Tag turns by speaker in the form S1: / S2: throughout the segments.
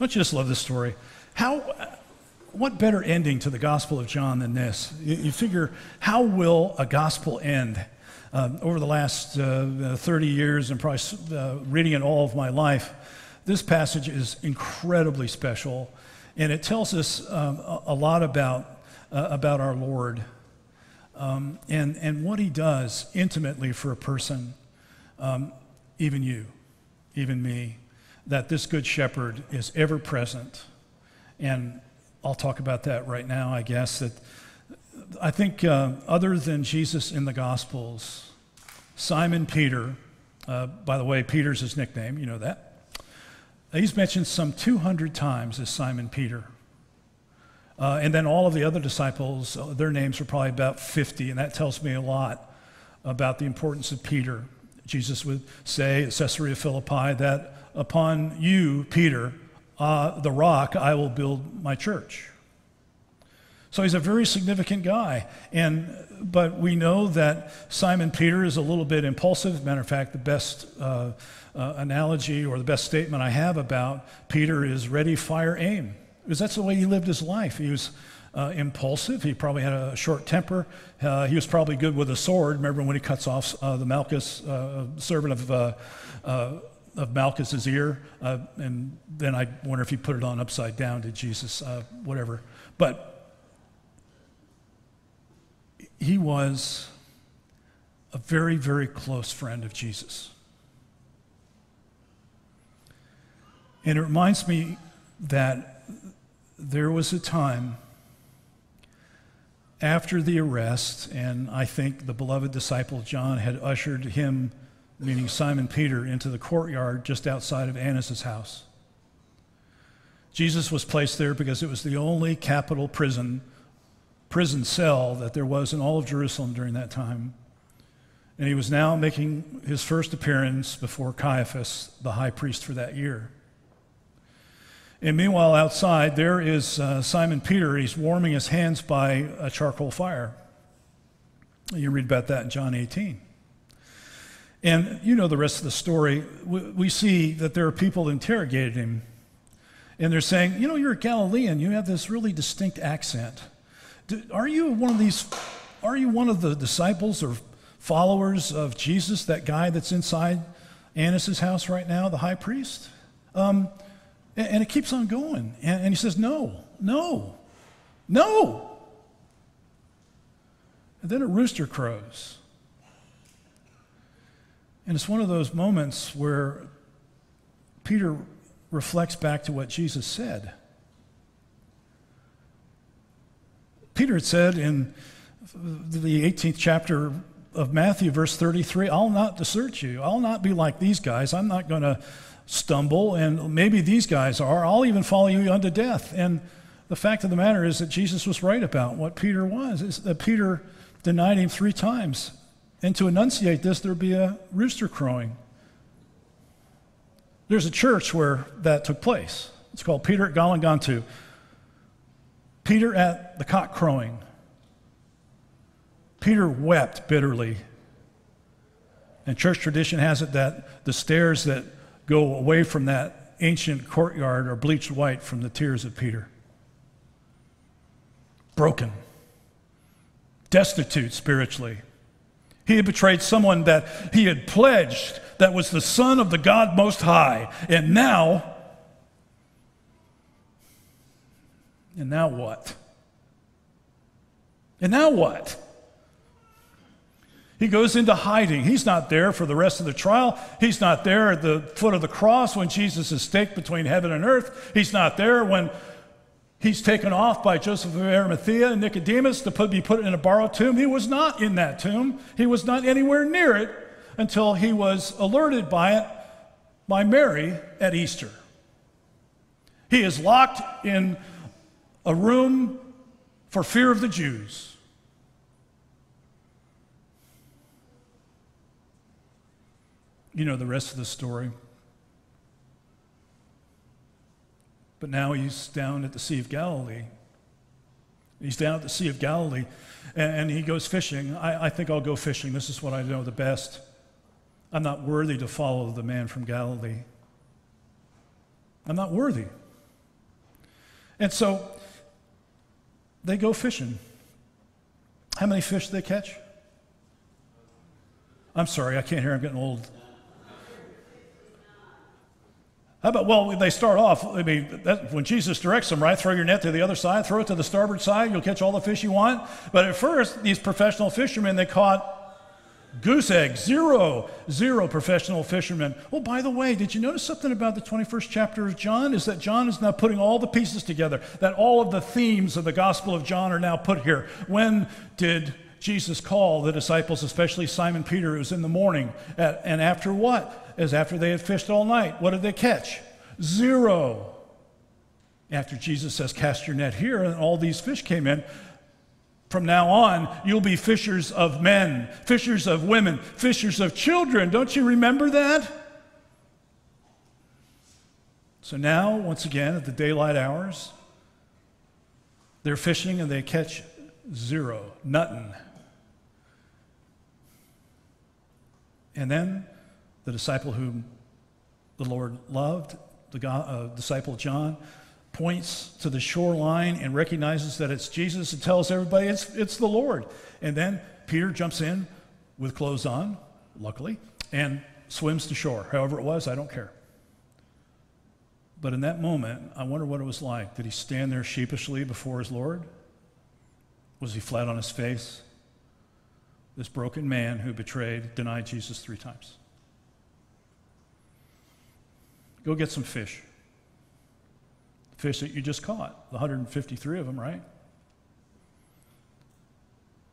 S1: Don't you just love this story? How, what better ending to the Gospel of John than this? You, you figure, how will a gospel end? Um, over the last uh, 30 years and probably uh, reading it all of my life, this passage is incredibly special, and it tells us um, a, a, lot about, uh, about our Lord um, and, and what he does intimately for a person, um, even you, even me, that this good shepherd is ever present. And I'll talk about that right now, I guess. That I think, uh, other than Jesus in the Gospels, Simon Peter, uh, by the way, Peter's his nickname, you know that. He's mentioned some 200 times as Simon Peter. Uh, and then all of the other disciples, uh, their names are probably about 50, and that tells me a lot about the importance of Peter. Jesus would say at Caesarea Philippi that upon you, Peter, uh, the rock, I will build my church. So he's a very significant guy. And, but we know that Simon Peter is a little bit impulsive. Matter of fact, the best uh, uh, analogy or the best statement I have about Peter is ready, fire, aim because that's the way he lived his life. He was uh, impulsive. He probably had a short temper. Uh, he was probably good with a sword. Remember when he cuts off uh, the Malchus, uh, servant of, of Malchus's ear? Uh, and then I wonder if he put it on upside down to Jesus, uh, whatever. But he was a very, very close friend of Jesus. And it reminds me that there was a time after the arrest, and I think the beloved disciple John had ushered him, meaning Simon Peter, into the courtyard just outside of Annas' house. Jesus was placed there because it was the only capital prison, prison cell that there was in all of Jerusalem during that time. And he was now making his first appearance before Caiaphas, the high priest for that year. And meanwhile, outside, there is uh, Simon Peter. He's warming his hands by a charcoal fire. You read about that in John 18. And you know the rest of the story. We, we see that there are people interrogating him. And they're saying, You know, you're a Galilean. You have this really distinct accent. Do, are you one of these, are you one of the disciples or followers of Jesus, that guy that's inside Annas' house right now, the high priest? Um, and, it keeps on going. And, and he says, No, no, no. And then a rooster crows. And it's one of those moments where Peter reflects back to what Jesus said. Peter had said in the 18th chapter of Matthew, verse 33, I'll not desert you. I'll not be like these guys. I'm not going to stumble, and maybe these guys are. I'll even follow you unto death. And the fact of the matter is that Jesus was right about what Peter was. Is that Peter denied him three times. And to enunciate this, there'd be a rooster crowing. There's a church where that took place. It's called Peter at Gallicantu. Peter at the cock crowing. Peter wept bitterly. And church tradition has it that the stairs that go away from that ancient courtyard are bleached white from the tears of Peter. Broken, destitute spiritually. He had betrayed someone that he had pledged that was the Son of the God Most High. And now, and now what? And now what? He goes into hiding. He's not there for the rest of the trial. He's not there at the foot of the cross when Jesus is staked between heaven and earth. He's not there when he's taken off by Joseph of Arimathea and Nicodemus to put, be put in a borrowed tomb. He was not in that tomb. He was not anywhere near it until he was alerted by it by Mary at Easter. He is locked in a room for fear of the Jews. You know the rest of the story. But now he's down at the Sea of Galilee. He's down at the Sea of Galilee and, and he goes fishing. I, I think I'll go fishing. This is what I know the best. I'm not worthy to follow the man from Galilee. I'm not worthy. And so they go fishing. How many fish did they catch? I'm sorry, I can't hear. I'm getting old. How about, well, they start off, I mean, that, when Jesus directs them, right? Throw your net to the other side, throw it to the starboard side, you'll catch all the fish you want. But at first, these professional fishermen, they caught goose eggs, zero, zero professional fishermen. Oh, by the way, did you notice something about the 21st chapter of John? Is that John is now putting all the pieces together, that all of the themes of the Gospel of John are now put here. When did Jesus call the disciples, especially Simon Peter, it was in the morning. And after what? As after they had fished all night. What did they catch? Zero. After Jesus says, Cast your net here, and all these fish came in. From now on, you'll be fishers of men, fishers of women, fishers of children. Don't you remember that? So now, once again, at the daylight hours, they're fishing and they catch zero, nothing. And then the disciple whom the Lord loved, the God, uh, disciple John, points to the shoreline and recognizes that it's Jesus and tells everybody it's, it's the Lord. And then Peter jumps in with clothes on, luckily, and swims to shore. However it was, I don't care. But in that moment, I wonder what it was like. Did he stand there sheepishly before his Lord? Was he flat on his face? this broken man who betrayed, denied Jesus three times. Go get some fish. Fish that you just caught, the 153 of them, right?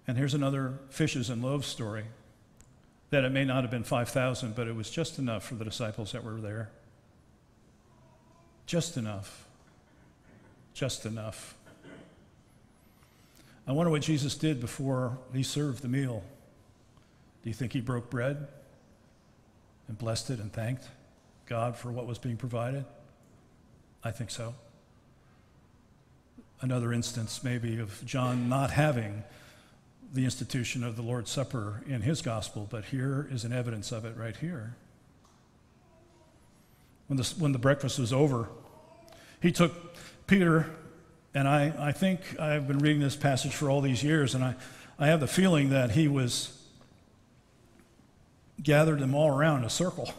S1: And here's another fishes and loaves story that it may not have been 5,000, but it was just enough for the disciples that were there. Just enough. Just enough. I wonder what Jesus did before he served the meal. Do you think he broke bread and blessed it and thanked God for what was being provided? I think so. Another instance, maybe, of John not having the institution of the Lord's Supper in his gospel, but here is an evidence of it right here. When the, when the breakfast was over, he took Peter, and I, I think I've been reading this passage for all these years, and I, I have the feeling that he was gathered them all around in a circle.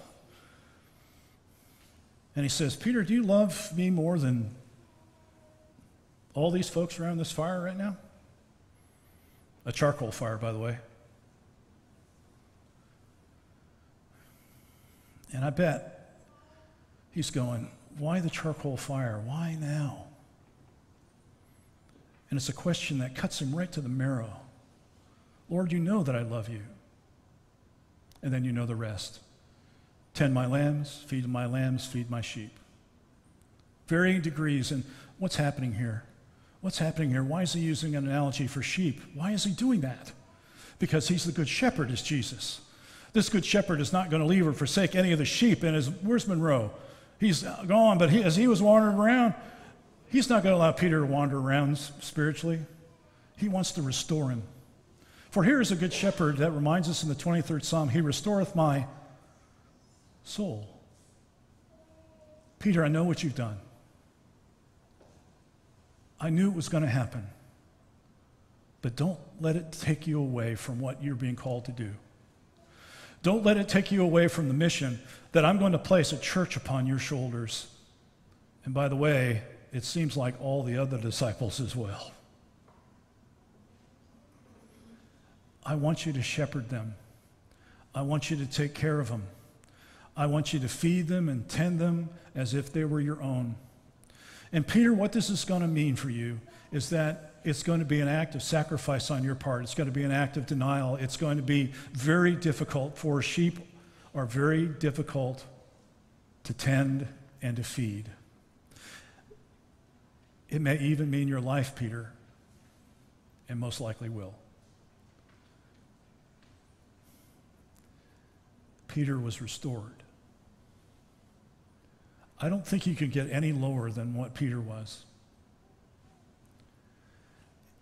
S1: And he says, Peter, do you love me more than all these folks around this fire right now? A charcoal fire, by the way. And I bet he's going, Why the charcoal fire? Why now? And it's a question that cuts him right to the marrow. Lord, you know that I love you and then you know the rest. Tend my lambs, feed my lambs, feed my sheep. Varying degrees. And what's happening here? What's happening here? Why is he using an analogy for sheep? Why is he doing that? Because he's the good shepherd, is Jesus. This good shepherd is not going to leave or forsake any of the sheep. And as where's Monroe? He's gone, but he, as he was wandering around, he's not going to allow Peter to wander around spiritually. He wants to restore him. For here is a good shepherd that reminds us in the 23rd Psalm, He restoreth my soul. Peter, I know what you've done. I knew it was going to happen. But don't let it take you away from what you're being called to do. Don't let it take you away from the mission that I'm going to place a church upon your shoulders. And by the way, it seems like all the other disciples as well. I want you to shepherd them. I want you to take care of them. I want you to feed them and tend them as if they were your own. And Peter, what this is going to mean for you is that it's going to be an act of sacrifice on your part. It's going to be an act of denial. It's going to be very difficult for sheep are very difficult to tend and to feed. It may even mean your life, Peter, and most likely will. Peter was restored. I don't think you could get any lower than what Peter was.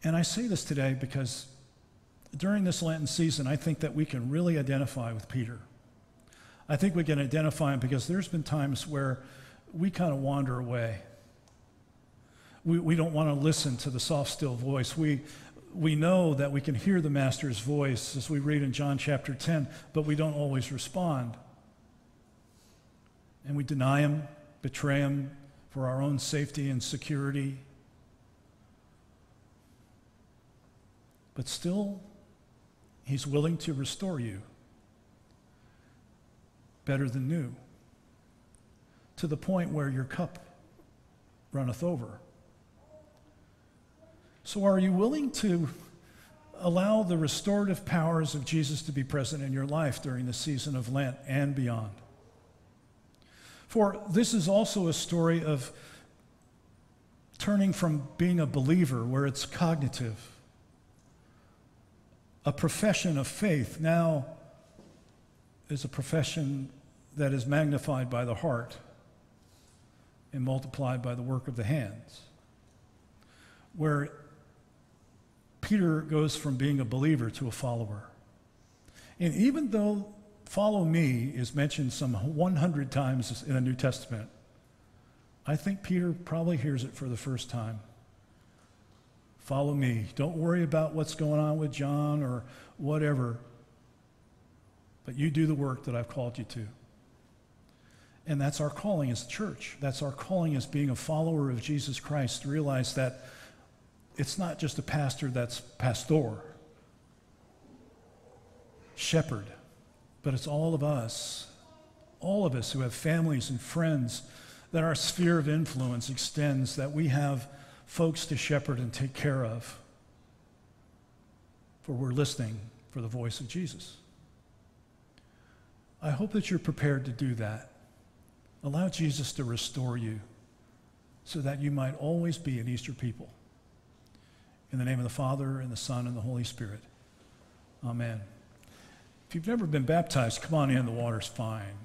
S1: And I say this today because during this Lenten season, I think that we can really identify with Peter. I think we can identify him because there's been times where we kind of wander away. we, we don't want to listen to the soft, still voice. We, we know that we can hear the Master's voice as we read in John chapter 10, but we don't always respond. And we deny Him, betray Him for our own safety and security. But still, He's willing to restore you better than new to the point where your cup runneth over. So, are you willing to allow the restorative powers of Jesus to be present in your life during the season of Lent and beyond? For this is also a story of turning from being a believer, where it's cognitive, a profession of faith, now is a profession that is magnified by the heart and multiplied by the work of the hands. Where Peter goes from being a believer to a follower. And even though follow me is mentioned some 100 times in the New Testament, I think Peter probably hears it for the first time. Follow me. Don't worry about what's going on with John or whatever, but you do the work that I've called you to. And that's our calling as church. That's our calling as being a follower of Jesus Christ to realize that it's not just a pastor that's pastor, shepherd, but it's all of us, all of us who have families and friends, that our sphere of influence extends, that we have folks to shepherd and take care of. For we're listening for the voice of Jesus. I hope that you're prepared to do that. Allow Jesus to restore you so that you might always be an Easter people. In the name of the Father, and the Son, and the Holy Spirit. Amen. If you've never been baptized, come on in, the water's fine.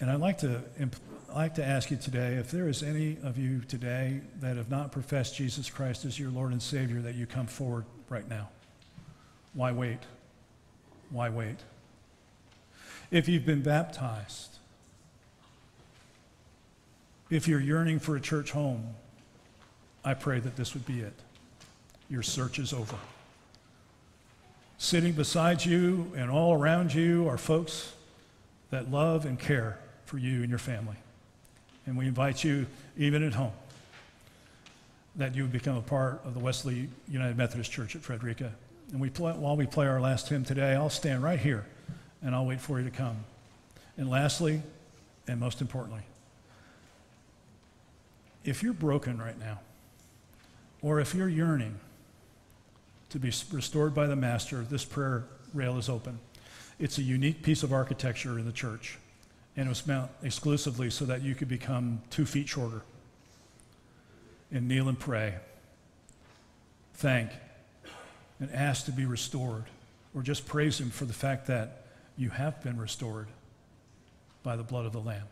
S1: And I'd like to, I'd like to ask you today if there is any of you today that have not professed Jesus Christ as your Lord and Savior, that you come forward right now. Why wait? Why wait? If you've been baptized, if you're yearning for a church home, I pray that this would be it. Your search is over. Sitting beside you and all around you are folks that love and care for you and your family. And we invite you, even at home, that you become a part of the Wesley United Methodist Church at Frederica. And we play, while we play our last hymn today, I'll stand right here and I'll wait for you to come. And lastly, and most importantly, if you're broken right now, or if you're yearning to be restored by the Master, this prayer rail is open. It's a unique piece of architecture in the church, and it was meant exclusively so that you could become two feet shorter and kneel and pray, thank, and ask to be restored, or just praise Him for the fact that you have been restored by the blood of the Lamb.